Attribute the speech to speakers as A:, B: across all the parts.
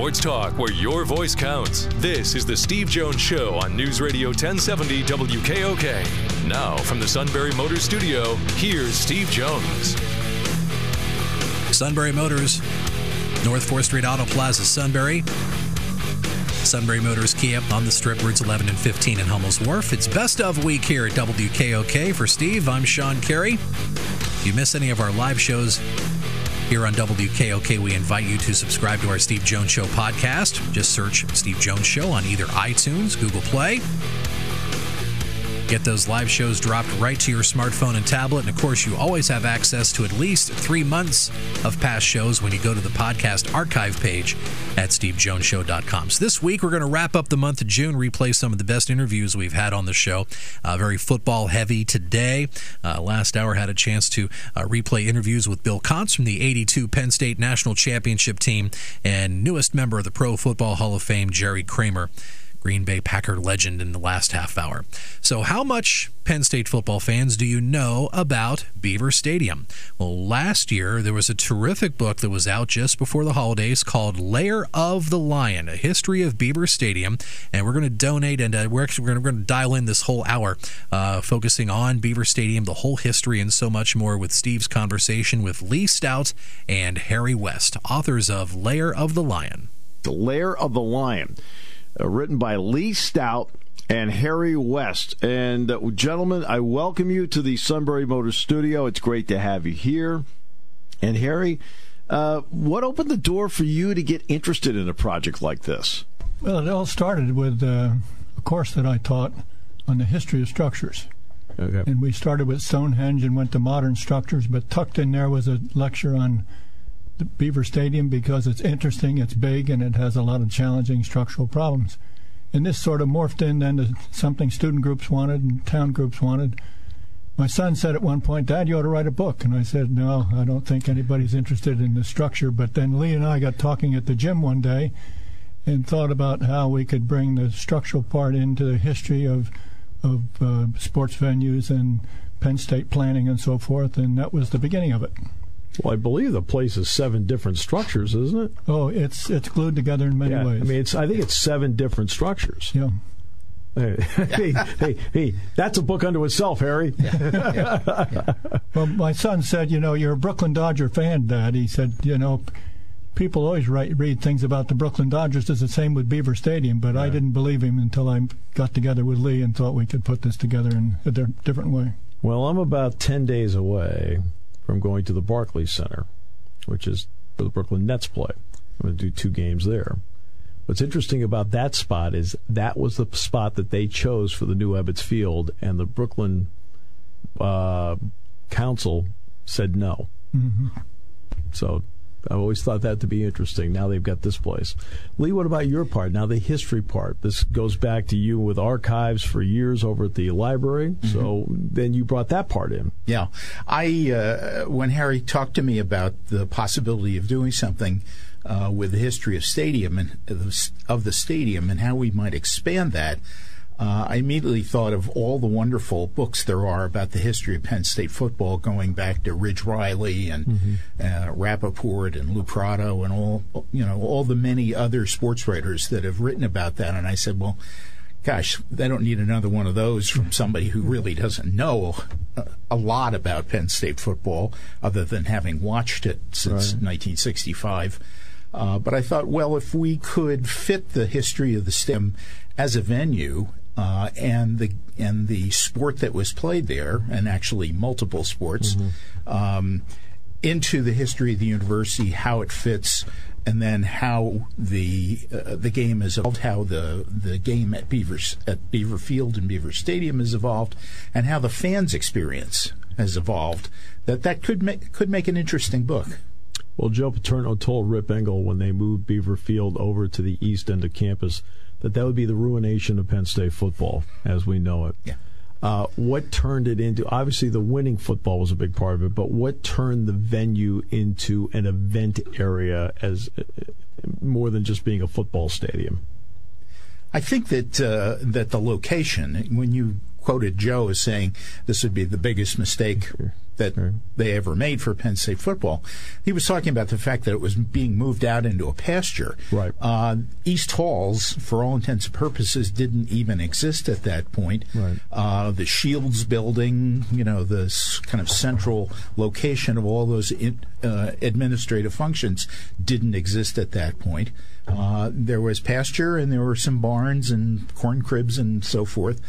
A: Sports talk where your voice counts. This is the Steve Jones Show on News Radio 1070 WKOK. Now, from the Sunbury Motors Studio, here's Steve Jones.
B: Sunbury Motors, North 4th Street Auto Plaza, Sunbury. Sunbury Motors Kia on the strip routes 11 and 15 in Hummel's Wharf. It's best of week here at WKOK. For Steve, I'm Sean Carey. If you miss any of our live shows, here on WKOK, we invite you to subscribe to our Steve Jones Show podcast. Just search Steve Jones Show on either iTunes, Google Play. Get those live shows dropped right to your smartphone and tablet. And of course, you always have access to at least three months of past shows when you go to the podcast archive page at stevejonesshow.com. So this week, we're going to wrap up the month of June, replay some of the best interviews we've had on the show. Uh, very football heavy today. Uh, last hour had a chance to uh, replay interviews with Bill Contz from the 82 Penn State National Championship team and newest member of the Pro Football Hall of Fame, Jerry Kramer. Green Bay Packer legend in the last half hour. So, how much Penn State football fans do you know about Beaver Stadium? Well, last year there was a terrific book that was out just before the holidays called Lair of the Lion: A History of Beaver Stadium, and we're going to donate and uh, we're actually we're going to dial in this whole hour, uh, focusing on Beaver Stadium, the whole history, and so much more with Steve's conversation with Lee Stout and Harry West, authors of Lair of the Lion.
C: The Lair of the Lion uh, written by Lee Stout and Harry West. And uh, gentlemen, I welcome you to the Sunbury Motor Studio. It's great to have you here. And Harry, uh, what opened the door for you to get interested in a project like this?
D: Well, it all started with uh, a course that I taught on the history of structures. Okay. And we started with Stonehenge and went to modern structures, but tucked in there was a lecture on Beaver Stadium because it's interesting, it's big, and it has a lot of challenging structural problems. And this sort of morphed in then to something student groups wanted and town groups wanted. My son said at one point, Dad, you ought to write a book. And I said, No, I don't think anybody's interested in the structure. But then Lee and I got talking at the gym one day and thought about how we could bring the structural part into the history of, of uh, sports venues and Penn State planning and so forth. And that was the beginning of it.
E: Well, I believe the place is seven different structures, isn't it?
D: Oh, it's it's glued together in many
E: yeah.
D: ways.
E: I mean, it's I think it's seven different structures.
D: Yeah.
E: Hey, hey, hey, hey, that's a book unto itself, Harry. Yeah.
D: Yeah. well, my son said, you know, you're a Brooklyn Dodger fan, Dad. He said, you know, people always write read things about the Brooklyn Dodgers. It's the same with Beaver Stadium, but right. I didn't believe him until I got together with Lee and thought we could put this together in a different way.
E: Well, I'm about ten days away from going to the Barclays Center, which is where the Brooklyn Nets play. I'm going to do two games there. What's interesting about that spot is that was the spot that they chose for the new Ebbets Field, and the Brooklyn uh, Council said no. Mm-hmm. So I've always thought that to be interesting. Now they've got this place. Lee, what about your part? Now the history part. This goes back to you with archives for years over at the library. Mm-hmm. So then you brought that part in.
F: Yeah, I uh, when Harry talked to me about the possibility of doing something. Uh, with the history of stadium and of the stadium and how we might expand that, uh, I immediately thought of all the wonderful books there are about the history of Penn State football, going back to Ridge Riley and mm-hmm. uh, Rappoport and Lou Prato and all you know all the many other sports writers that have written about that. And I said, well, gosh, they don't need another one of those from somebody who really doesn't know a lot about Penn State football, other than having watched it since right. 1965. Uh, but I thought, well, if we could fit the history of the STEM as a venue uh, and the and the sport that was played there, and actually multiple sports, mm-hmm. um, into the history of the university, how it fits, and then how the uh, the game has evolved, how the the game at Beavers at Beaver Field and Beaver Stadium has evolved, and how the fans' experience has evolved. That that could make could make an interesting book.
E: Well, Joe Paterno told Rip Engle when they moved Beaver Field over to the east end of campus that that would be the ruination of Penn State football as we know it.
F: Yeah.
E: Uh, what turned it into? Obviously, the winning football was a big part of it, but what turned the venue into an event area as uh, more than just being a football stadium?
F: I think that uh, that the location, when you quoted Joe as saying this would be the biggest mistake that right. they ever made for Penn State football. He was talking about the fact that it was being moved out into a pasture.
E: Right. Uh,
F: East Halls, for all intents and purposes, didn't even exist at that point.
E: Right.
F: Uh, the Shields building, you know, this kind of central location of all those in, uh, administrative functions didn't exist at that point. Uh, there was pasture and there were some barns and corn cribs and so forth.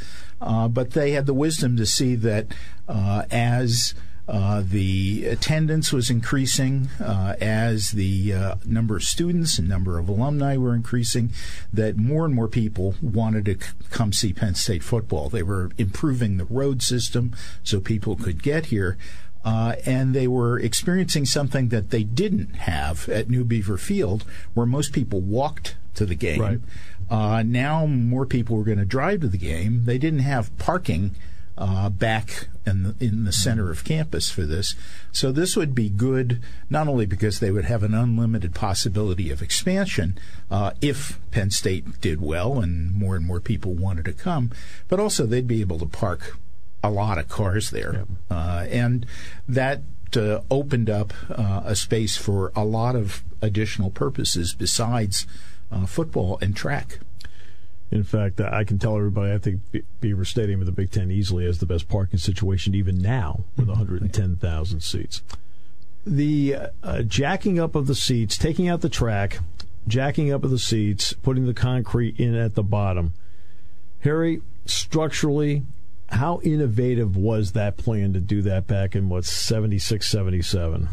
F: Uh, but they had the wisdom to see that uh, as uh, the attendance was increasing uh, as the uh, number of students and number of alumni were increasing, that more and more people wanted to c- come see Penn State football. They were improving the road system so people could get here. Uh, and they were experiencing something that they didn't have at New Beaver Field, where most people walked to the game.
E: Right.
F: Uh, now more people were going to drive to the game. They didn't have parking uh, back in the, in the center of campus for this. So this would be good, not only because they would have an unlimited possibility of expansion uh, if Penn State did well and more and more people wanted to come, but also they'd be able to park a lot of cars there, yep. uh, and that. Uh, opened up uh, a space for a lot of additional purposes besides uh, football and track.
E: In fact, I can tell everybody I think Beaver Stadium of the Big Ten easily has the best parking situation even now with 110,000 seats. The uh, jacking up of the seats, taking out the track, jacking up of the seats, putting the concrete in at the bottom. Harry, structurally, how innovative was that plan to do that back in what 76, 77?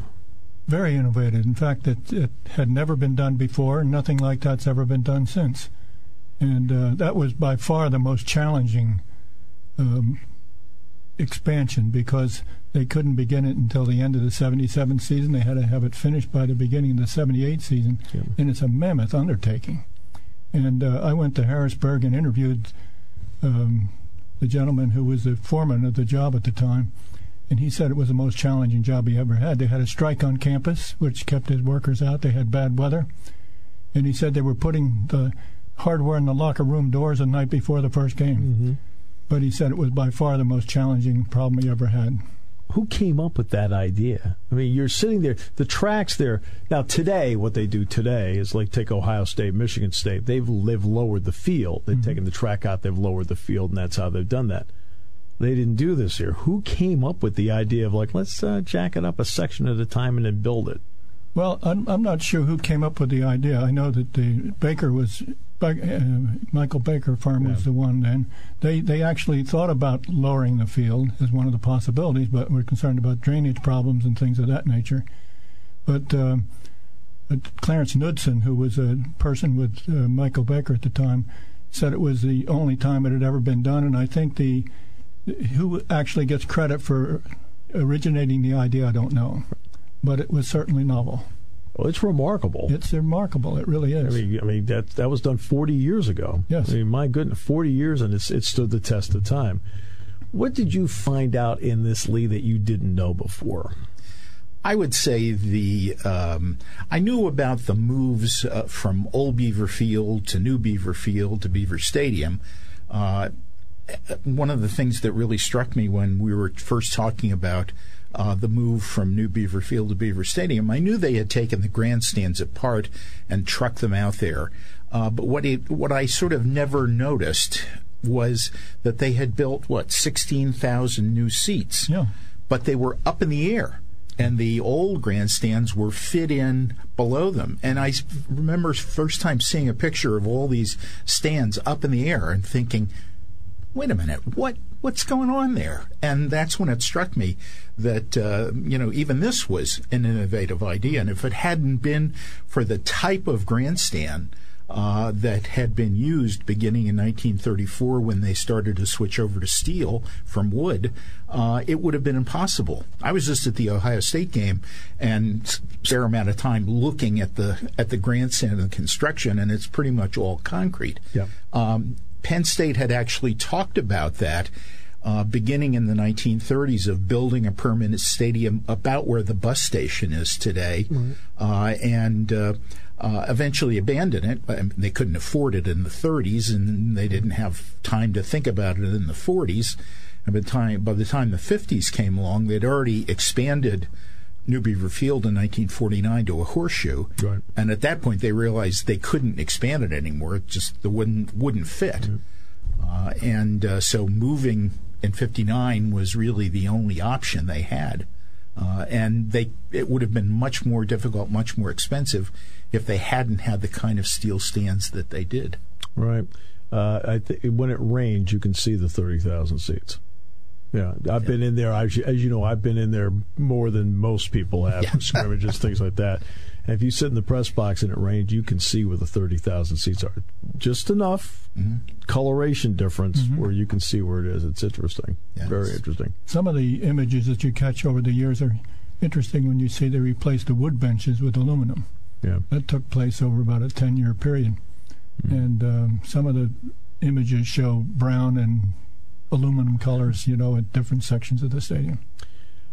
D: Very innovative. In fact, it, it had never been done before, nothing like that's ever been done since and uh, that was by far the most challenging um, expansion because they couldn't begin it until the end of the 77 season. They had to have it finished by the beginning of the 78 season, yeah. and it's a mammoth undertaking. And uh, I went to Harrisburg and interviewed um, the gentleman who was the foreman of the job at the time, and he said it was the most challenging job he ever had. They had a strike on campus, which kept his workers out. They had bad weather, and he said they were putting the hardware in the locker room doors the night before the first game.
E: Mm-hmm.
D: But he said it was by far the most challenging problem he ever had.
E: Who came up with that idea? I mean, you're sitting there, the tracks there. Now, today, what they do today is like take Ohio State, Michigan State. They've, they've lowered the field. They've mm-hmm. taken the track out, they've lowered the field, and that's how they've done that. They didn't do this here. Who came up with the idea of like, let's uh, jack it up a section at a time and then build it?
D: Well, I'm, I'm not sure who came up with the idea. I know that the Baker was uh, Michael Baker Farm yeah. was the one then. They they actually thought about lowering the field as one of the possibilities, but we were concerned about drainage problems and things of that nature. But uh, Clarence Knudsen, who was a person with uh, Michael Baker at the time, said it was the only time it had ever been done, and I think the who actually gets credit for originating the idea, I don't know, but it was certainly novel.
E: Well, it's remarkable.
D: It's remarkable. It really is.
E: I mean, I mean that that was done 40 years ago.
D: Yes.
E: I mean, my goodness, 40 years, and it's it stood the test of time. What did you find out in this Lee that you didn't know before?
F: I would say the um, I knew about the moves uh, from Old Beaver Field to New Beaver Field to Beaver Stadium. Uh, one of the things that really struck me when we were first talking about uh, the move from New Beaver Field to Beaver Stadium, I knew they had taken the grandstands apart and trucked them out there. Uh, but what it, what I sort of never noticed was that they had built what sixteen thousand new seats,
D: yeah.
F: but they were up in the air and the old grandstands were fit in below them. And I remember first time seeing a picture of all these stands up in the air and thinking, wait a minute, what what's going on there? And that's when it struck me that uh, you know even this was an innovative idea, and if it hadn't been for the type of grandstand. Uh, that had been used beginning in 1934 when they started to switch over to steel from wood, uh, it would have been impossible. I was just at the Ohio State game and a fair amount of time looking at the at the grandstand and the construction, and it's pretty much all concrete.
E: Yeah.
F: Um, Penn State had actually talked about that uh, beginning in the 1930s of building a permanent stadium about where the bus station is today, uh, and uh, uh, eventually abandoned it. I mean, they couldn't afford it in the 30s, and they didn't have time to think about it in the 40s. And by the time by the time the 50s came along, they'd already expanded. New Beaver Field in 1949 to a horseshoe,
E: Right.
F: and at that point they realized they couldn't expand it anymore. It just the wouldn't wouldn't fit. Uh, and uh, so moving in 59 was really the only option they had. Uh, and they it would have been much more difficult, much more expensive if they hadn't had the kind of steel stands that they did.
E: Right. Uh, I th- when it rains, you can see the thirty thousand seats. Yeah, I've been in there. As you, as you know, I've been in there more than most people have for scrimmages, things like that. And if you sit in the press box and it rains, you can see where the thirty thousand seats are. Just enough mm-hmm. coloration difference mm-hmm. where you can see where it is. It's interesting.
F: Yes.
E: Very interesting.
D: Some of the images that you catch over the years are interesting when you see they replaced the wood benches with aluminum.
E: Yeah.
D: That took place over about a 10 year period. Hmm. And um, some of the images show brown and aluminum colors, you know, at different sections of the stadium.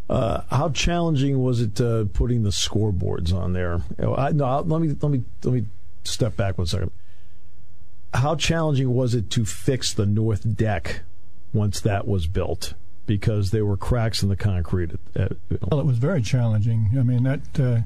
E: Uh, how challenging was it uh, putting the scoreboards on there? Oh, I, no, I'll- let me let me let me step back one second. How challenging was it to fix the north deck once that was built? Because there were cracks in the concrete. At, at, you know,
D: Well, it was very challenging. I mean, that uh,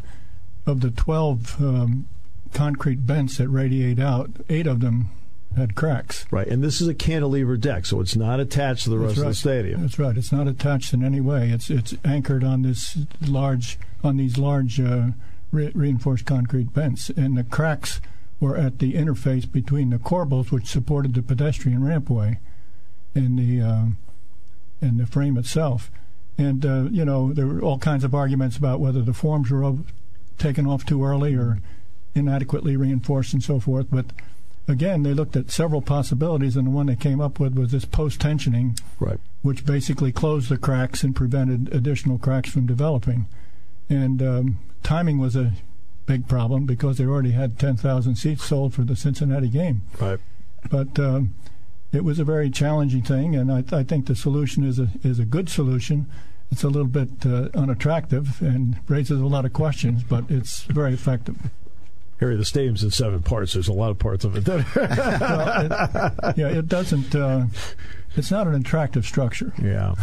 D: of the 12 um, concrete vents that radiate out, eight of them had cracks.
E: right, and this is a cantilever deck, so it's not attached to the rest
D: That's
E: of the stadium.
D: That's right. It's not attached in any way. It's it's anchored on this large on these large uh, re- reinforced concrete vents, and the cracks were at the interface between the corbels, which supported the pedestrian rampway, and the uh, and the frame itself. And uh, you know there were all kinds of arguments about whether the forms were taken off too early or inadequately reinforced and so forth. But again, they looked at several possibilities, and the one they came up with was this post tensioning
E: Right.
D: which basically closed the cracks and prevented additional cracks from developing. And um, timing was a big problem because they already had 10,000 seats sold for the Cincinnati game.
E: Right.
D: But um, it was a very challenging thing, and I, I think the solution is a is a good solution. It's a little bit uh, unattractive and raises a lot of questions, but it's very effective.
E: Harry, the stadium's in seven parts. There's a lot of parts of it that
D: well, it, yeah, it doesn't. Uh, it's not an attractive structure.
E: Yeah.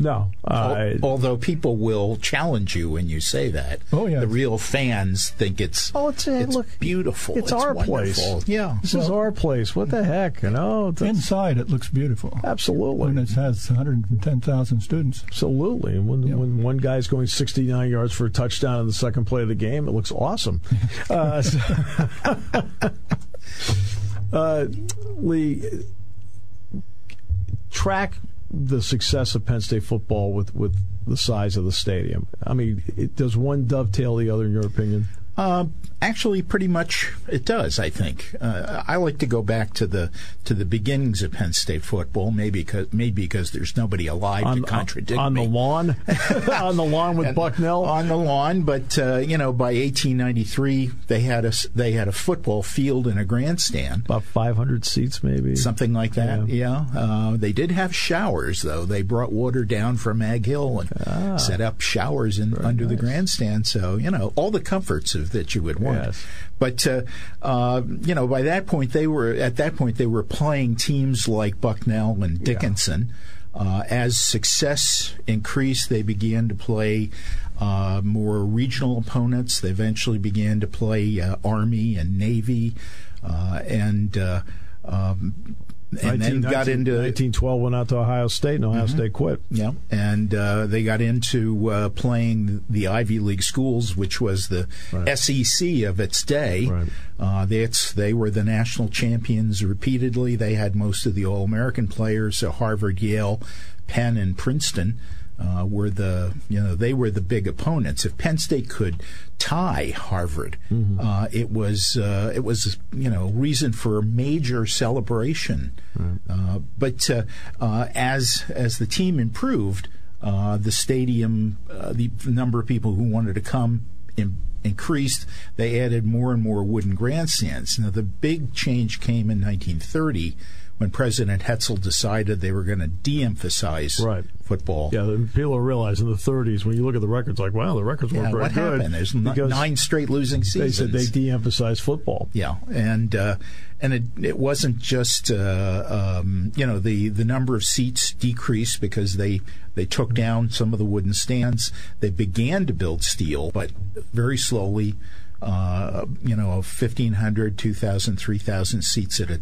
E: No. Uh,
F: Although people will challenge you when you say that.
D: Oh, yeah.
F: The real fans think it's
E: Oh, it's, uh,
F: it's
E: look,
F: beautiful.
E: it's our place.
F: Yeah.
E: this is our place. What the heck? You know? That's-
D: Inside, it looks beautiful.
E: absolutely.
D: And it has 110,000 students.
E: Absolutely. And when,
D: Yeah.
E: when one guy's going 69 yards for a touchdown in the second play of the game, it looks awesome. uh, so- uh, Lee, track the success of Penn State football with, with the size of the stadium. I mean, it, does one dovetail the other, in your opinion?
F: Uh, actually, pretty much it does. I think uh, I like to go back to the to the beginnings of Penn State football. Maybe because maybe because there's nobody alive to contradict
E: on
F: me.
E: the lawn, on the lawn with
F: And
E: Bucknell.
F: on the lawn. But uh, you know, by 1893, they had a they had a football field and a grandstand.
E: About 500 seats, maybe.
F: Something like that, yeah. Uh, they did have showers, though. They brought water down from Mag Hill and
E: Ah.
F: set up showers in, under the grandstand. So, you know, all the comforts of, that you would want.
E: Yes.
F: But, uh, uh, you know, by that point, they were, at that point, they were playing teams like Bucknell and Dickinson. Uh, as success increased, they began to play uh, more regional opponents. They eventually began to play uh, Army and Navy, uh, and uh, um, and then
E: 19-
F: got into
E: 1912 went out to Ohio State, and Ohio State quit.
F: yeah, and uh, they got into uh, playing the Ivy League schools, which was the
E: Right.
F: SEC of its day.
E: Right.
F: Uh, that's they were the national champions repeatedly. They had most of the All American players. So Harvard, Yale, Penn, and Princeton uh, were the you know they were the big opponents. If Penn State could tie Harvard, uh, it was uh, it was you know reason for a major celebration. Uh, but uh, uh, as as the team improved, uh, the stadium, uh, the number of people who wanted to come in, increased. They added more and more wooden grandstands. Now the big change came in 1930 when President Hetzel decided they were going to de-emphasize
E: right.
F: Football.
E: Yeah, people realize in the 30s when you look at the records, like, wow, the records weren't
F: yeah,
E: very
F: what
E: good.
F: happened? There's nine straight losing seasons.
E: They said they de-emphasized football.
F: Yeah, and uh, and it it wasn't just uh, um, you know the the number of seats decreased because they they took down some of the wooden stands. They began to build steel, but very slowly. Uh, you know, 1,500, 2,000, 3,000 seats at a,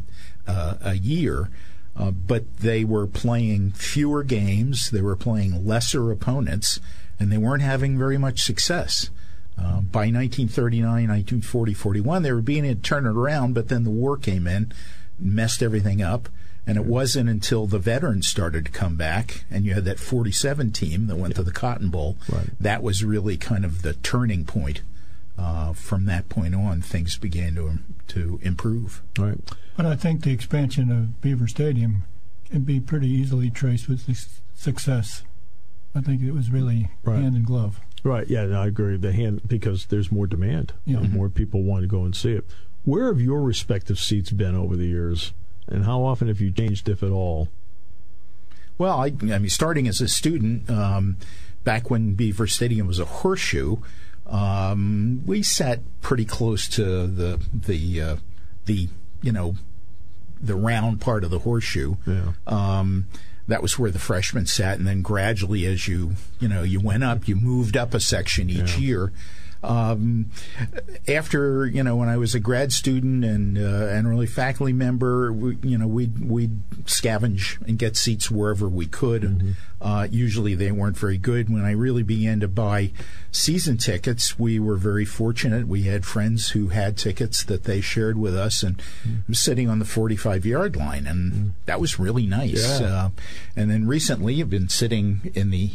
F: uh, a year. Uh, but they were playing fewer games, they were playing lesser opponents, and they weren't having very much success. Uh, by 1939, 1940, 41, they were beginning to turn it around, but then the war came in, messed everything up. And it wasn't until the veterans started to come back, and you had that 47 team that went yeah. to the Cotton Bowl.
E: Right.
F: That was really kind of the turning point uh, from that point on, things began to to improve.
E: Right.
D: But I think the expansion of Beaver Stadium can be pretty easily traced with the success. I think it was really right. hand in glove.
E: Right. Yeah, I agree. The hand because there's more demand. Yeah. Mm-hmm. More people want to go and see it. Where have your respective seats been over the years, and how often have you changed, if at all?
F: Well, I, I mean, starting as a student, um, back when Beaver Stadium was a horseshoe, um, we sat pretty close to the the uh, the you know the round part of the horseshoe.
E: Yeah.
F: Um, that was where the freshmen sat, and then gradually, as you you know you went up, you moved up a section each yeah. year. Um, after you know, when I was a grad student and uh, and early faculty member, we, you know, we'd we'd scavenge and get seats wherever we could, mm-hmm. uh, usually they weren't very good. When I really began to buy season tickets, we were very fortunate. We had friends who had tickets that they shared with us, and mm-hmm. sitting on the 45 yard line, and mm-hmm. that was really nice.
E: Yeah. Uh,
F: and then recently, I've been sitting in the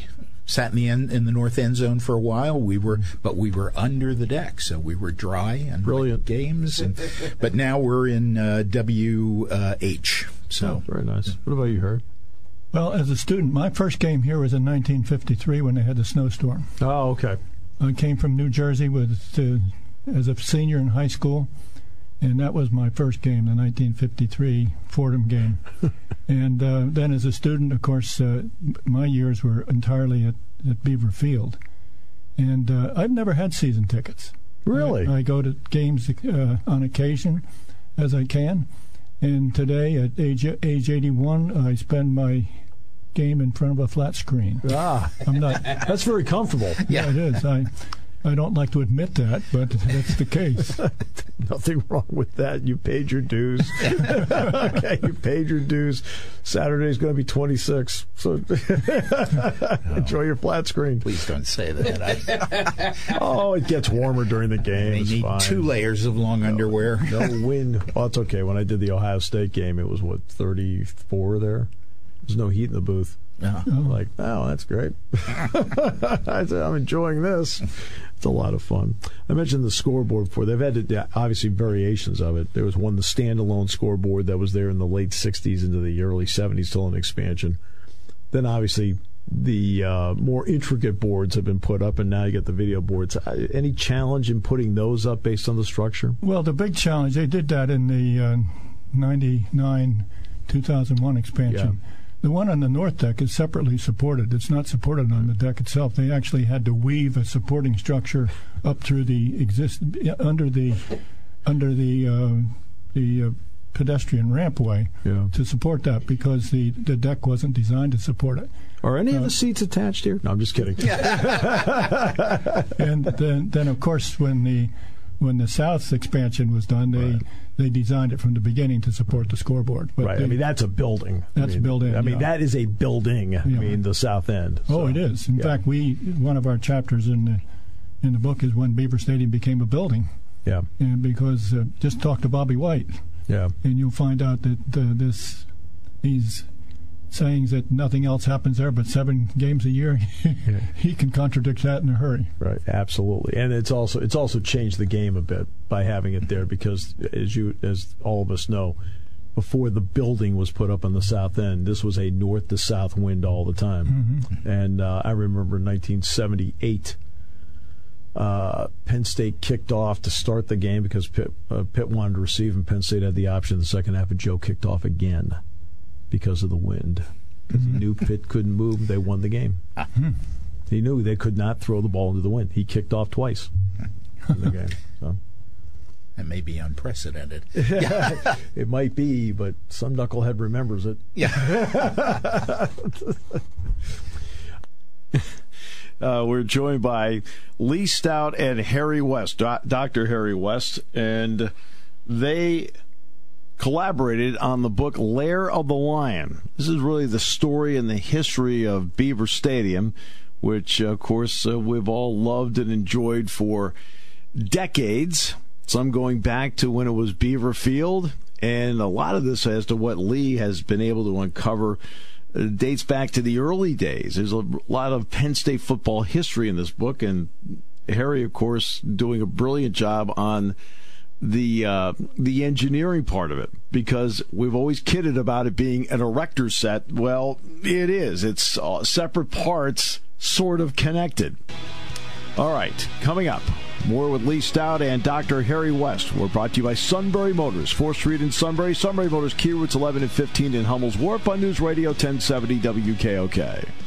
F: sat in the end in the north end zone for a while. We were, but we were under the deck, so we were dry and
E: brilliant
F: games. And but now we're in uh, WH. So
E: oh, very nice. What about you, Herb?
D: Well, as a student, my first game here was in 1953 when they had the snowstorm.
E: Oh, okay.
D: I came from New Jersey with uh, as a senior in high school, and that was my first game, the 1953 Fordham game. and uh, then, as a student, of course, uh, my years were entirely at, at Beaver Field, and uh, I've never had season tickets.
E: Really,
D: I, I go to games uh, on occasion as I can, and today at age age 81, I spend my game in front of a flat screen.
E: Ah,
D: I'm not.
E: That's very comfortable.
D: Yeah, yeah it is. I I don't like to admit that, but that's the case.
E: Nothing wrong with that. You paid your dues. okay, you paid your dues. Saturday's going to be 26, so oh. enjoy your flat screen.
F: Please don't say that.
E: oh, it gets warmer during the game.
F: They need
E: fine.
F: two layers of long no, underwear.
E: no wind. Oh, it's okay. When I did the Ohio State game, it was what 34 there. There's no heat in the booth.
F: Yeah.
E: Oh. Like, oh, that's great. I said, I'm enjoying this. It's a lot of fun. I mentioned the scoreboard before. They've had obviously variations of it. There was one, the standalone scoreboard that was there in the late 60s into the early 70s, still an expansion. Then obviously the uh, more intricate boards have been put up, and now you get the video boards. Uh, any challenge in putting those up based on the structure?
D: Well, the big challenge, they did that in the uh, 99 2001 expansion. Yeah the one on the north deck is separately supported. It's not supported on the deck itself. They actually had to weave a supporting structure up through the exist under the under the uh, the uh, pedestrian rampway
E: yeah.
D: to support that because the, the deck wasn't designed to support it.
E: Are any uh, of the seats attached here? No, I'm just kidding.
D: and then, then of course, when the when the South expansion was done, they right. They designed it from the beginning to support the scoreboard.
E: But right. They, I mean, that's a building.
D: That's
E: I mean,
D: built in.
E: I mean,
D: yeah.
E: that is a building. Yeah. I mean, the South End.
D: So, oh, it is. In yeah. fact, we one of our chapters in the in the book is when Beaver Stadium became a building.
E: Yeah.
D: And because uh, just talk to Bobby White.
E: Yeah.
D: And you'll find out that uh, this these sayings that nothing else happens there but seven games a year, he can contradict that in a hurry.
E: Right, absolutely, and it's also it's also changed the game a bit by having it there because as you as all of us know, before the building was put up on the south end, this was a north to south wind all the time,
D: mm-hmm.
E: and uh, I remember in 1978. Uh, Penn State kicked off to start the game because Pitt, uh, Pitt wanted to receive, and Penn State had the option in the second half, and Joe kicked off again
G: because of the wind. Because he knew Pitt couldn't move, they won the game. He knew they could not throw the ball into the wind. He kicked off twice in the game. So.
F: That may be unprecedented.
G: it might be, but some knucklehead remembers it.
F: Yeah.
E: Uh, we're joined by Lee Stout and Harry West, Do- Dr. Harry West, and they collaborated on the book Lair of the Lion. This is really the story and the history of Beaver Stadium, which, of course, uh, we've all loved and enjoyed for decades. Some going back to when it was Beaver Field, and a lot of this as to what Lee has been able to uncover dates back to the early days. There's a lot of Penn State football history in this book, and Harry, of course, doing a brilliant job on the uh, the engineering part of it because we've always kidded about it being an erector set. Well, it is. It's uh, separate parts, sort of connected. All right, coming up, more with Lee Stout and Dr. Harry West. We're brought to you by Sunbury Motors, 4th Street in Sunbury. Sunbury Motors, Kia Routes 11 and 15 in Hummel's Wharf on News Radio 1070 WKOK.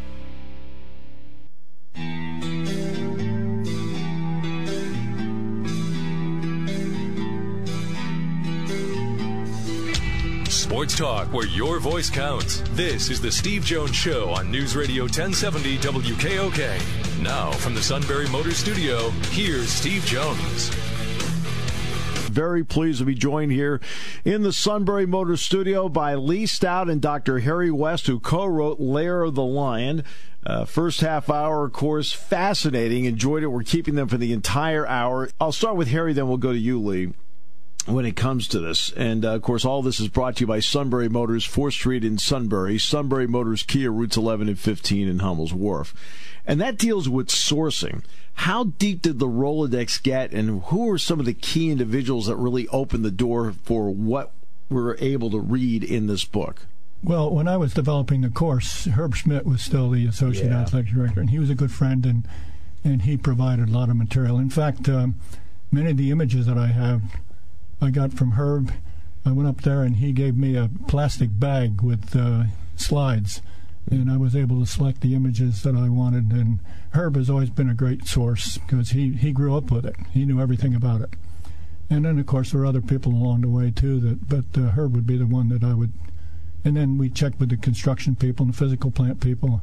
A: Sports talk where your voice counts. This is the Steve Jones Show on News Radio 1070 WKOK. Now, from the Sunbury Motor Studio, here's Steve Jones.
E: Very pleased to be joined here in the Sunbury Motor Studio by Lee Stout and Dr. Harry West, who co wrote Lair of the Lion. Uh, first half hour, of course, fascinating. Enjoyed it. We're keeping them for the entire hour. I'll start with Harry, then we'll go to you, Lee when it comes to this. And uh, of course, all this is brought to you by Sunbury Motors, 4th Street in Sunbury, Sunbury Motors, Kia, routes 11 and 15 in Hummel's Wharf. And that deals with sourcing. How deep did the Rolodex get, and who are some of the key individuals that really opened the door for what we're able to read in this book?
D: Well, when I was developing the course, Herb Schmidt was still the associate yeah. athletic director, and he was a good friend, and and he provided a lot of material. In fact, um, many of the images that I have I got from Herb. I went up there and he gave me a plastic bag with uh, slides, and I was able to select the images that I wanted. And Herb has always been a great source because he, he grew up with it. He knew everything about it. And then, of course, there are other people along the way too. That, but uh, Herb would be the one that I would. And then we checked with the construction people and the physical plant people.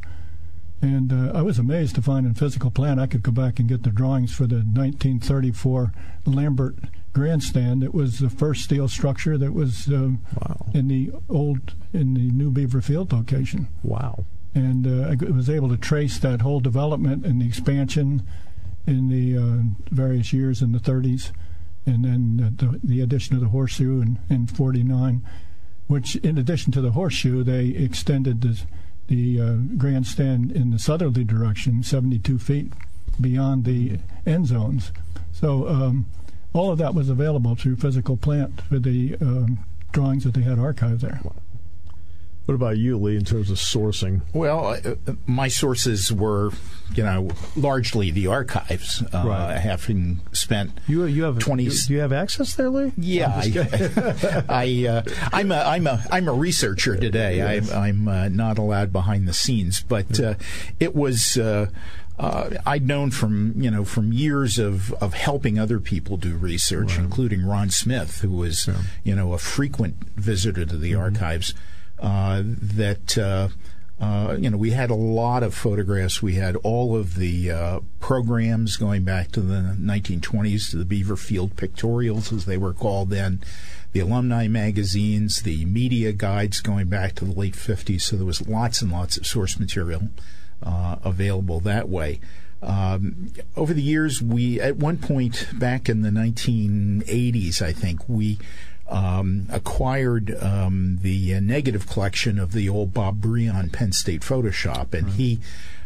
D: And uh, I was amazed to find in physical plant I could go back and get the drawings for the 1934 Lambert grandstand. It was the first steel structure that was uh, wow. in the old in the new Beaver Field location.
G: Wow!
D: And uh, I was able to trace that whole development and the expansion in the uh, various years in the 30s, and then the, the addition of the horseshoe in, in 49, which in addition to the horseshoe, they extended the the uh, grandstand in the southerly direction, 72 feet beyond the end zones. So um, all of that was available through physical plant for the um, drawings that they had archived there.
G: What about you, Lee, in terms of sourcing?
F: Well, uh, my sources were, you know, largely the archives. Uh, right. Having spent
G: you you have
F: twenty.
G: Do you have access there, Lee?
F: Yeah, I, I uh, I'm a I'm a I'm a researcher today. Yes. I, I'm uh, not allowed behind the scenes, but uh, it was. Uh, uh, I'd known from you know from years of, of helping other people do research, right. including Ron Smith, who was yeah. you know a frequent visitor to the mm-hmm. archives, that uh, uh, you know, we had a lot of photographs. We had all of the uh, programs going back to the 1920s, to the Beaver Field pictorials, as they were called then, the alumni magazines, the media guides going back to the late 50s. So there was lots and lots of source material uh, available that way. Um, over the years, we at one point back in the 1980s, I think we um, acquired um, the uh, negative collection of the old Bob Breon Penn State Photoshop, and mm-hmm. he.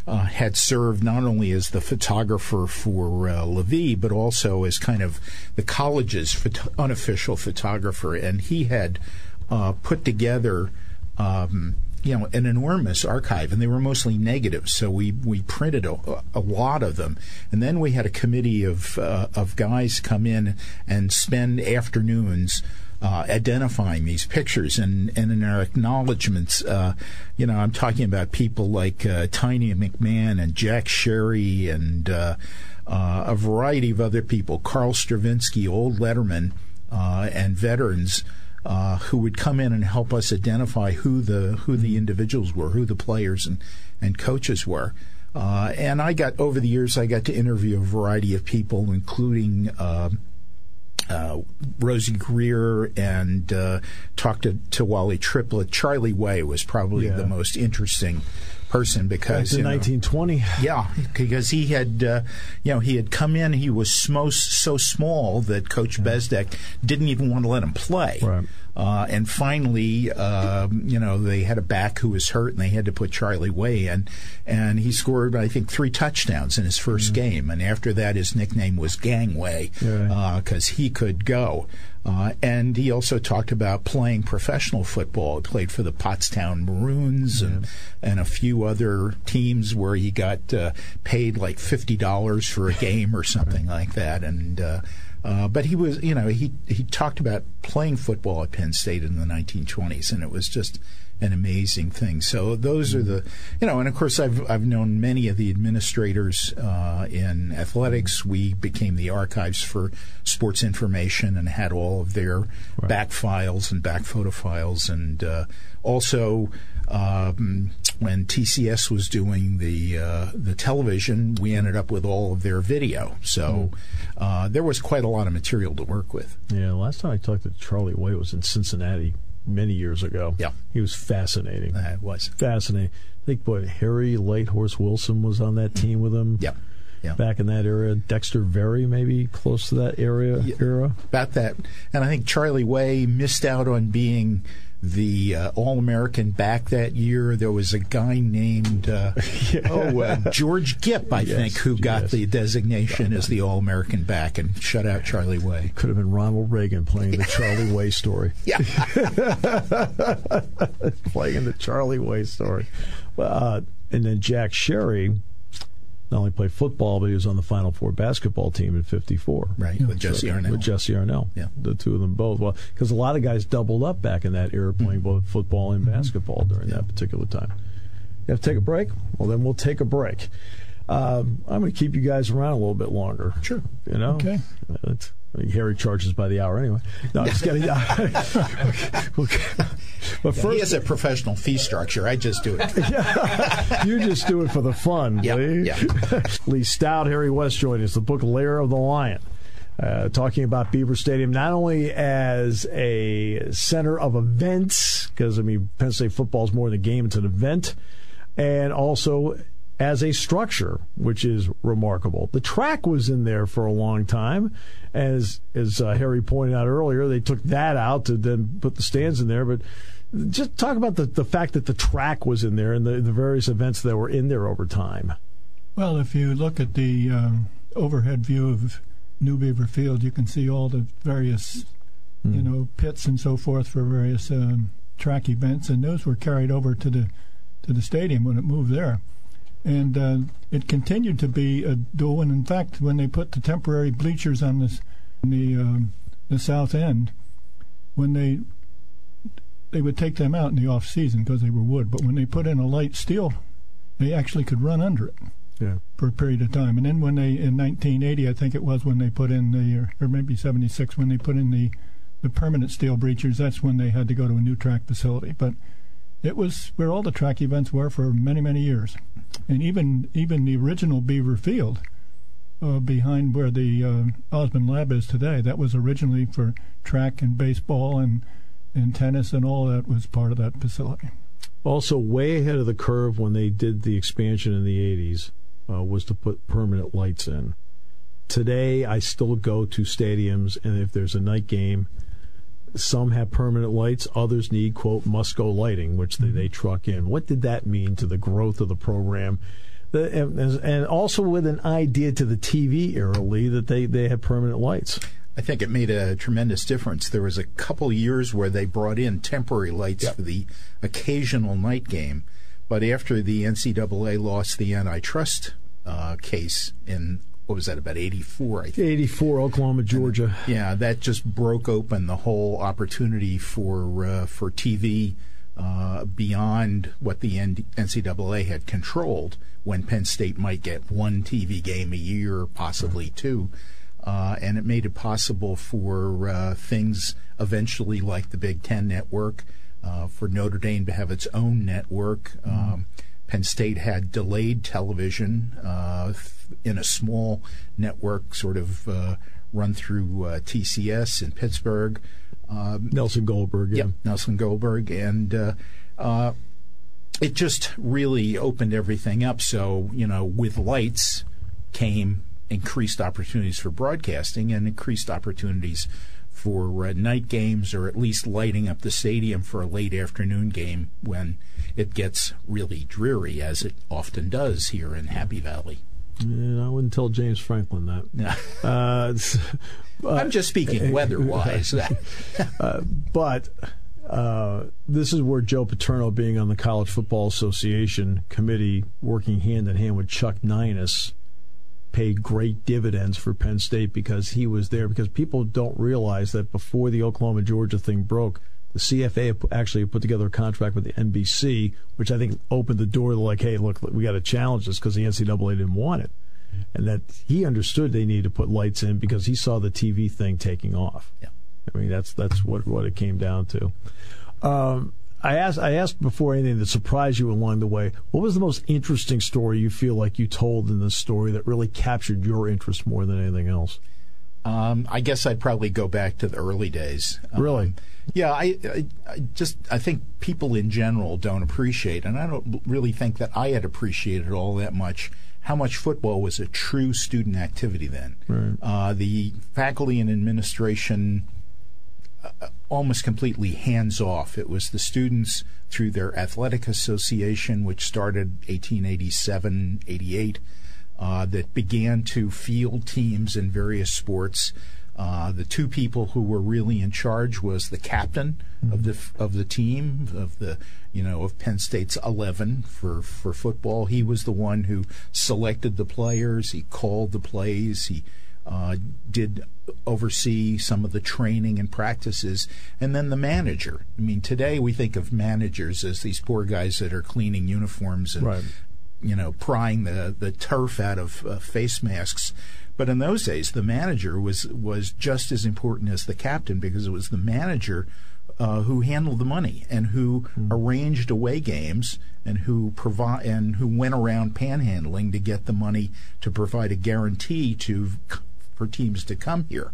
F: Uh, had served not only as the photographer for uh, LaVie, but also as kind of the college's phot- unofficial photographer. And he had uh, put together um, you know an enormous archive, and they were mostly negative. So we we printed a, a lot of them, and then we had a committee of uh, of guys come in and spend afternoons. Uh, identifying these pictures and, and in our acknowledgments, uh, you know, I'm talking about people like uh, Tiny McMahon and Jack Sherry and uh, uh, a variety of other people, Carl Stravinsky, old Letterman, uh, and veterans who would come in and help us identify who the who the individuals were, who the players and and coaches were. And I got over the years, I got to interview a variety of people, including. Uh, Rosey Grier and uh, talked to, to Wally Triplett. Charlie Way was probably yeah. the most interesting person because
E: in 1920.
F: Yeah, because he had, uh, you know, he had come in. He was so, so small that Coach yeah. Bezdek didn't even want to let him play.
E: Right.
F: Uh, and finally, uh, you know, they had a back who was hurt, and they had to put Charlie Way in, and he scored, I think, three touchdowns in his 1st mm-hmm. game. And after that, his nickname was Gangway because uh, he could go. Uh, and he also talked about playing professional football. He played for the Pottstown Maroons and, and a few other teams where he got uh, paid like fifty dollars for a game or something right. like that. And uh, uh, but he was, you know, he he talked about playing football at Penn State in the 1920s, and it was just an amazing thing. So those are the, you know, and of course I've I've known many of the administrators uh, in athletics. We became the archives for sports information and had all of their right. back files and back photo files, and uh, also. Um, when TCS was doing the uh, the television, we ended up with all of their video. So mm. uh, there was quite a lot of material to work with.
E: Yeah, last time I talked to Charlie Way was in Cincinnati many years ago.
F: Yeah.
E: He was fascinating.
F: Uh, it was.
E: Fascinating. I think, boy, Harry Light Horse Wilson was on that team with him.
F: Yeah. Yeah.
E: Back in that era, Dexter Very maybe close to that area yeah, era.
F: About that, and I think Charlie Way missed out on being the uh, All American back that year. There was a guy named uh, yeah. oh uh, George Gipp, I yes, think, who got the designation as the All American back and shut out Charlie Way.
E: Could have been Ronald Reagan playing the Charlie Way story.
F: Yeah,
E: playing the Charlie Way story. Uh, and then Jack Sherry not only played football, but he was on the Final Four basketball team in '54.
F: Right, with Jesse Arnelle.
E: With Jesse Arnelle.
F: Yeah,
E: the two of them both. Well, because a lot of guys doubled up back in that era, playing mm-hmm. both football and basketball during yeah. that particular time. You have to take a break. Well, then we'll take a break. Um, I'm going to keep you guys around a little bit longer.
F: Sure.
E: You know.
D: Okay.
E: It's, Harry charges by the hour anyway. No, I'm just kidding.
F: But first, he has a professional fee structure. I just do it.
E: yeah, you just do it for the fun.
F: Yeah,
E: yeah. Lee Stout, Harry West joined us. The book Lair of the Lion. Uh, talking about Beaver Stadium not only as a center of events, because I mean Penn State football is more than a game; it's an event, and also as a structure, which is remarkable. The track was in there for a long time, as as uh, Harry pointed out earlier. They took that out to then put the stands in there, but just talk about the, the fact that the track was in there and the, the various events that were in there over time.
D: Well, if you look at the um, overhead view of New Beaver Field, you can see all the various, mm. you hmm. know, pits and so forth for various um, track events, and those were carried over to the to the stadium when it moved there and uh, it continued to be a dual. And in fact, when they put the temporary bleachers on this, the um, the south end, when they they would take them out in the off season because they were wood. But when they put in a light steel, they actually could run under it.
E: Yeah.
D: For a period of time, and then when they in 1980, I think it was when they put in the, or maybe 76, when they put in the the permanent steel bleachers, that's when they had to go to a new track facility. But it was where all the track events were for many, many years. And even even the original Beaver Field, uh, behind where the uh, Osmond Lab is today, that was originally for track and baseball and and tennis and all that was part of that facility.
E: Also, way ahead of the curve when they did the expansion in the 80s uh, was to put permanent lights in. Today, I still go to stadiums, and if there's a night game, some have permanent lights, others need, quote, must go lighting, which they, they truck in. What did that mean to the growth of the program? The, and, and also with an idea to the TV era, Lee, that they, they have permanent lights.
F: I think it made a tremendous difference. There was a couple years where they brought in temporary lights yep. for the occasional night game, but after the NCAA lost the antitrust uh, case in what was that about 84 I think
E: 84 Oklahoma Georgia
F: and, yeah that just broke open the whole opportunity for uh, for TV uh, beyond what the NCAA had controlled when Penn State might get one TV game a year possibly right. two uh, and it made it possible for uh, things eventually like the Big Ten network, uh, for Notre Dame to have its own network. Mm-hmm. Um, Penn State had delayed television uh, in a small network, sort of uh, run through uh, TCS in Pittsburgh.
E: Um, Nelson Goldberg, yeah.
F: Yep, Nelson Goldberg. And it just really opened everything up. So, you know, with lights came increased opportunities for broadcasting and increased opportunities for uh, night games or at least lighting up the stadium for a late afternoon game when it gets really dreary, as it often does here in Happy Valley.
E: I wouldn't tell James Franklin that.
F: uh, I'm just speaking weather-wise.
E: uh, but uh, this is where Joe Paterno, being on the College Football Association committee, working hand in hand with Chuck Neinas, paid great dividends for Penn State because he was there. Because people don't realize that before the Oklahoma Georgia thing broke, the CFA actually put together a contract with the NBC, which I think opened the door to like, hey, look, we got to challenge this because the NCAA didn't want it, and that he understood they needed to put lights in because he saw the TV thing taking off.
F: Yeah.
E: I mean, that's that's what what it came down to. Um, I asked I asked before anything that surprised you along the way. What was the most interesting story you feel like you told in this story that really captured your interest more than anything else?
F: Um, I guess I'd probably go back to the early days.
E: Really? Um,
F: yeah, I, I, I, just I think people in general don't appreciate, and I don't really think that I had appreciated all that much how much football was a true student activity then.
E: Right.
F: Uh, the faculty and administration almost completely hands off. It was the students through their athletic association, which started 1887, 88, uh, that began to field teams in various sports. Uh, the two people who were really in charge was the captain mm-hmm. of the of the team of the you know of Penn State's eleven for for football. He was the one who selected the players. He called the plays. He uh, did oversee some of the training and practices, and then the manager. I mean, today we think of managers as these poor guys that are cleaning uniforms and
E: right.
F: You know prying the the turf out of uh, face masks. But in those days, the manager was was just as important as the captain because it was the manager uh, who handled the money and who mm. arranged away games and who provide and who went around panhandling to get the money to provide a guarantee to for teams to come here.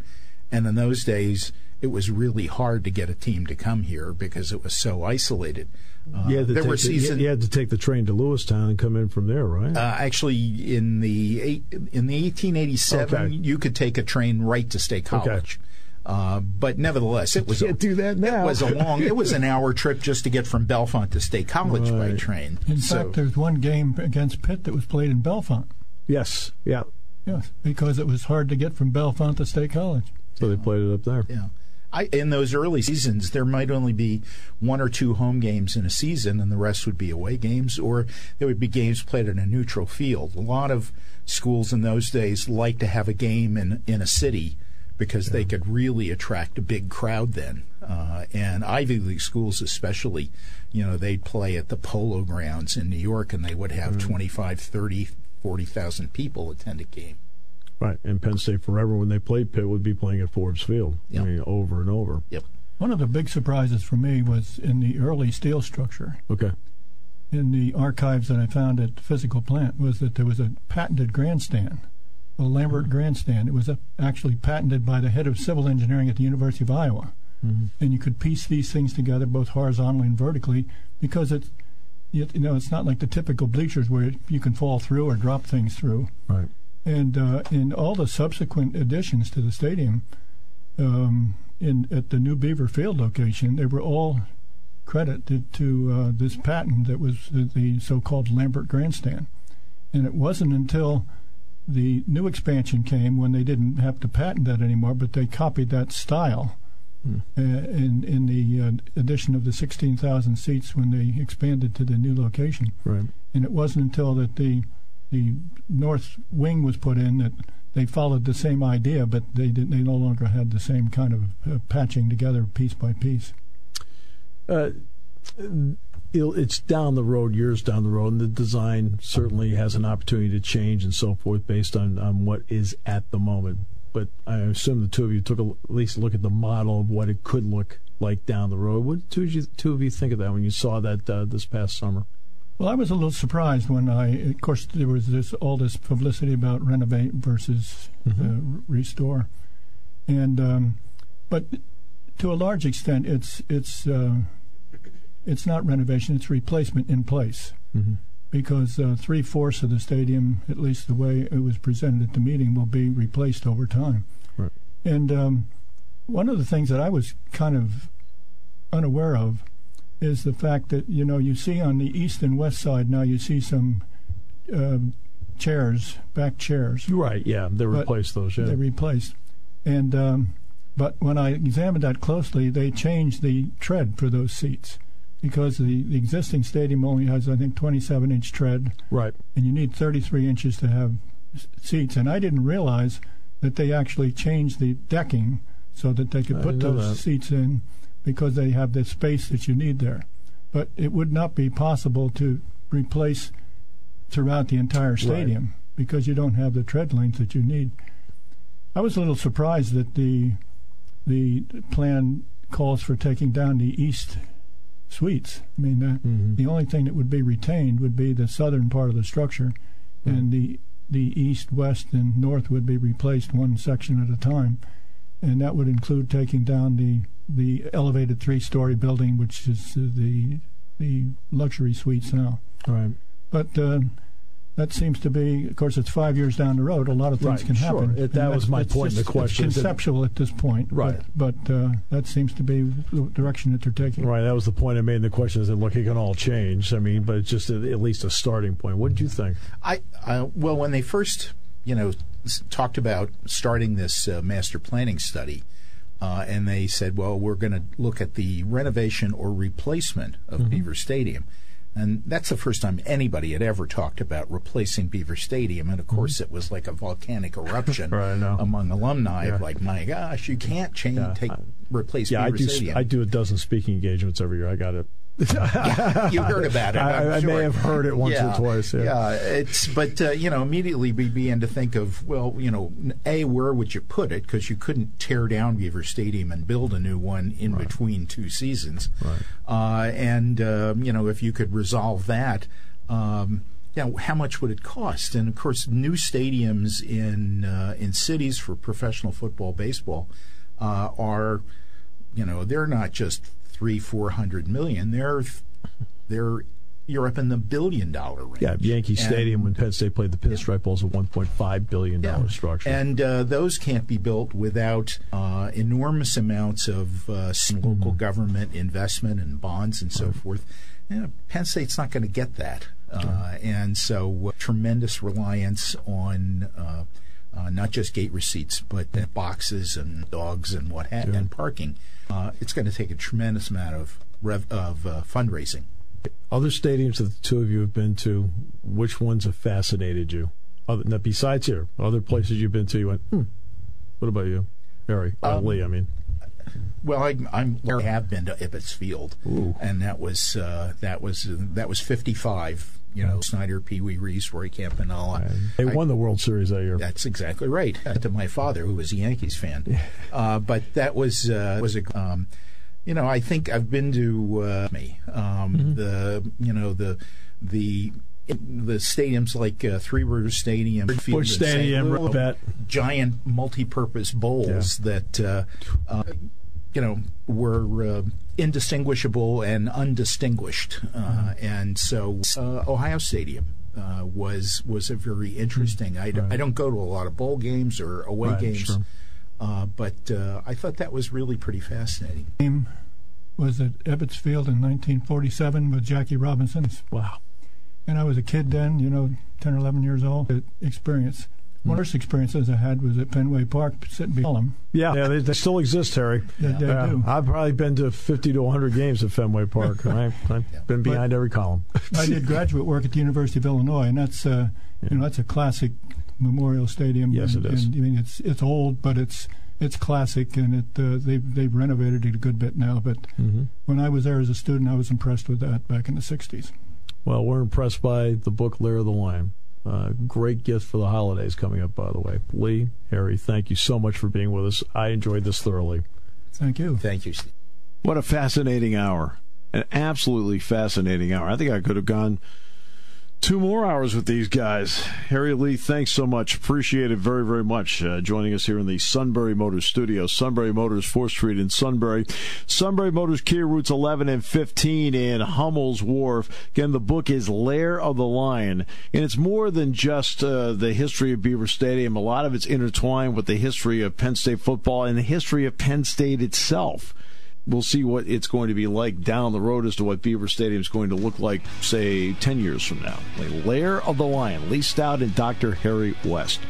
F: And in those days, it was really hard to get a team to come here because it was so isolated.
E: Uh, yeah, there were seasons. You had to take the train to Lewistown and come in from there, right?
F: Uh, actually, in the in the 1887, okay. you could take a train right to State College. Okay. Uh, but nevertheless, it was
E: can't a, do that now.
F: It was a long. it was an hour trip just to get from Bellefonte to State College right. by train.
D: In so, fact, there's one game against Pitt that was played in Bellefonte.
E: Yes. Yeah.
D: Yes, because it was hard to get from Bellefonte to State College.
E: So they played it up there.
F: Yeah. I, in those early seasons, there might only be one or two home games in a season, and the rest would be away games, or there would be games played in a neutral field. A lot of schools in those days liked to have a game in, in a city because yeah. they could really attract a big crowd then. Uh, and Ivy League schools, especially, you know, they'd play at the Polo Grounds in New York, and they would have mm. 25, 30, 40,000 people attend a game.
E: Right, and Penn State forever when they played Pitt would be playing at Forbes Field. Yep. I mean, over and over.
F: Yep.
D: One of the big surprises for me was in the early steel structure.
E: Okay.
D: In the archives that I found at the physical plant was that there was a patented grandstand, a Lambert mm-hmm. grandstand. It was a, actually patented by the head of civil engineering at the University of Iowa. Mm-hmm. And you could piece these things together both horizontally and vertically because it's you, know it's not like the typical bleachers where you can fall through or drop things through.
E: Right.
D: And uh, in all the subsequent additions to the stadium, um, in at the new Beaver Field location, they were all credited to uh, this patent that was the, the so-called Lambert Grandstand. And it wasn't until the new expansion came when they didn't have to patent that anymore, but they copied that style hmm. uh, in in the uh, addition of the 16,000 seats when they expanded to the new location.
E: Right.
D: And it wasn't until that the the north wing was put in that they followed the same idea, but they did, they no longer had the same kind of uh, patching together piece by piece.
E: Uh, it's down the road, years down the road, and the design certainly has an opportunity to change and so forth based on, on what is at the moment. But I assume the two of you took a, at least a look at the model of what it could look like down the road. What did you, two of you think of that when you saw that uh, this past summer?
D: Well, I was a little surprised when I, of course, there was this all this publicity about renovate versus mm-hmm. uh, restore, and um, but to a large extent, it's it's uh, it's not renovation; it's replacement in place. Mm-hmm. Because uh, three fourths of the stadium, at least the way it was presented at the meeting, will be replaced over time.
E: Right.
D: And um, one of the things that I was kind of unaware of is the fact that you know you see on the east and west side now you see some uh, chairs, back chairs.
E: Right. Yeah, they replaced those. Yeah,
D: they replaced, and um, but when I examined that closely, they changed the tread for those seats because the, the existing stadium only has I think 27 inch tread.
E: Right.
D: And you need 33 inches to have seats, and I didn't realize that they actually changed the decking so that they could I put those seats in because they have the space that you need there. But it would not be possible to replace throughout the entire stadium right. because you don't have the tread length that you need. I was a little surprised that the the plan calls for taking down the east suites. I mean, uh, mm-hmm. the only thing that would be retained would be the southern part of the structure, mm-hmm. and the the east, west, and north would be replaced one section at a time, and that would include taking down the the elevated three-story building, which is the the luxury suites now.
E: Right.
D: But uh, that seems to be, of course, it's five years down the road. A lot of things
E: right,
D: can happen.
E: Sure. It, that was my point in the question.
D: It's conceptual at this point.
E: Right.
D: But, but uh, that seems to be the direction that they're taking.
E: Right. That was the point I made in the question is that, look, it can all change. I mean, but it's just a, at least a starting point. What did you think?
F: I, I Well, when they first, you know, talked about starting this uh, master planning study, uh, and they said, well, we're going to look at the renovation or replacement of mm-hmm. Beaver Stadium. And that's the first time anybody had ever talked about replacing Beaver Stadium. And of course, mm-hmm. it was like a volcanic eruption
E: right,
F: among alumni yeah. of like, my gosh, you can't change, yeah. take, replace
E: yeah,
F: Beaver
E: I do,
F: Stadium.
E: I do a dozen speaking engagements every year. I got it
F: yeah, you heard about it.
E: I, I
F: sure.
E: may have heard it once
F: yeah,
E: or twice. Yeah,
F: yeah it's but uh, you know immediately we began to think of well, you know, a where would you put it because you couldn't tear down Beaver Stadium and build a new one in right. between two seasons,
E: right.
F: uh, and uh, you know if you could resolve that. Um, know, how much would it cost? And of course, new stadiums in uh, in cities for professional football, baseball uh, are, you know, they're not just three, four hundred million. They're they're you're up in the billion dollar range.
E: Yeah, Yankee and, Stadium when Penn State played the Pinstripe yeah. Bowl is a 1.5 billion dollar yeah. structure,
F: and uh, those can't be built without uh, enormous amounts of uh, local mm-hmm. government investment and bonds and so right. forth. Know, Penn State's not going to get that, uh, and so uh, tremendous reliance on. Uh, not just gate receipts, but boxes and dogs and what ha- and parking uh, it's going to take a tremendous amount of rev- of uh, fundraising.
E: Other stadiums that the two of you have been to, which ones have fascinated you? Other, now, besides here, other places you've been to, you went, hmm. What about you, Harry? Um, Lee, I mean.
F: Well, I, I'm, I have been to Ebbets Field,
E: Ooh.
F: and that was uh, that was that was 55 you know, Snider, Pee Wee Reese, Roy Campanella.
E: They I, won the World Series that year.
F: That's exactly right. To my father, who was a Yankees fan. Uh, but that was uh, was a um, you know, I think I've been to uh, me um, mm-hmm. the you know the the the stadiums like uh, Three Rivers Stadium,
H: Busch Stadium, bet.
F: giant multi-purpose bowls yeah. that uh, uh, you know were uh, indistinguishable and undistinguished, uh, mm-hmm. and so uh, Ohio Stadium. was was a very interesting. I, right. I don't go to a lot of bowl games or away right, games, sure. but I thought that was really pretty fascinating.
D: Was at Ebbets Field in 1947 with Jackie Robinson.
H: Wow
D: and I was a kid then, you know, 10 or 11 years old. Experience. One of the first experiences I had was at Fenway Park, sitting behind them.
H: Yeah, yeah, they, they still exist, Harry.
D: They, they yeah. do.
H: I've probably been to 50 to 100 games at Fenway Park. I, have been behind but every column.
D: I did graduate work at the University of Illinois, and that's uh, yeah. you know that's a classic Memorial Stadium.
H: Yes,
D: and,
H: it is.
D: And, I mean, it's it's old, but it's it's classic, and it uh, they've they've renovated it a good bit now. But mm-hmm. when I was there as a student, I was impressed with that back in the 60s.
H: Well, we're impressed by the book Lair of the Lion. Uh, great gift for the holidays coming up, by the way. Lee, Harry, thank you so much for being with us. I enjoyed this thoroughly.
D: Thank you.
F: Thank you, Steve.
E: What a fascinating hour. An absolutely fascinating hour. I think I could have gone Two more hours with these guys. Harry Lee, thanks so much. Appreciate it very, very much. Uh, joining us here in the Sunbury Motors studio. Sunbury Motors, 4th Street in Sunbury. Sunbury Motors, Kia routes 11 and 15 in Hummel's Wharf. Again, the book is Lair of the Lion. And it's more than just uh, the history of Beaver Stadium. A lot of it's intertwined with the history of Penn State football and the history of Penn State itself we'll see what it's going to be like down the road as to what Beaver Stadium is going to look like, say, 10 years from now. The Lair of the Lion, Lee Stout and Dr. Harry West.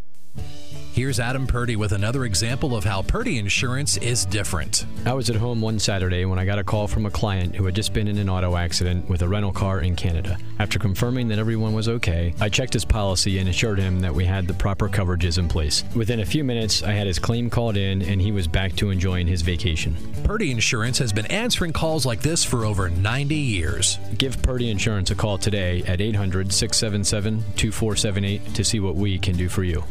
B: Here's Adam Purdy with another example of how Purdy Insurance is different.
I: I was at home one Saturday when I got a call from a client who had just been in an auto accident with a rental car in Canada. After confirming that everyone was okay, I checked his policy and assured him that we had the proper coverages in place. Within a few minutes, I had his claim called in and he was back to enjoying his vacation.
B: Purdy Insurance has been answering calls like this for over 90 years.
I: Give Purdy Insurance a call today at 800 677 2478 to see what we can do for you.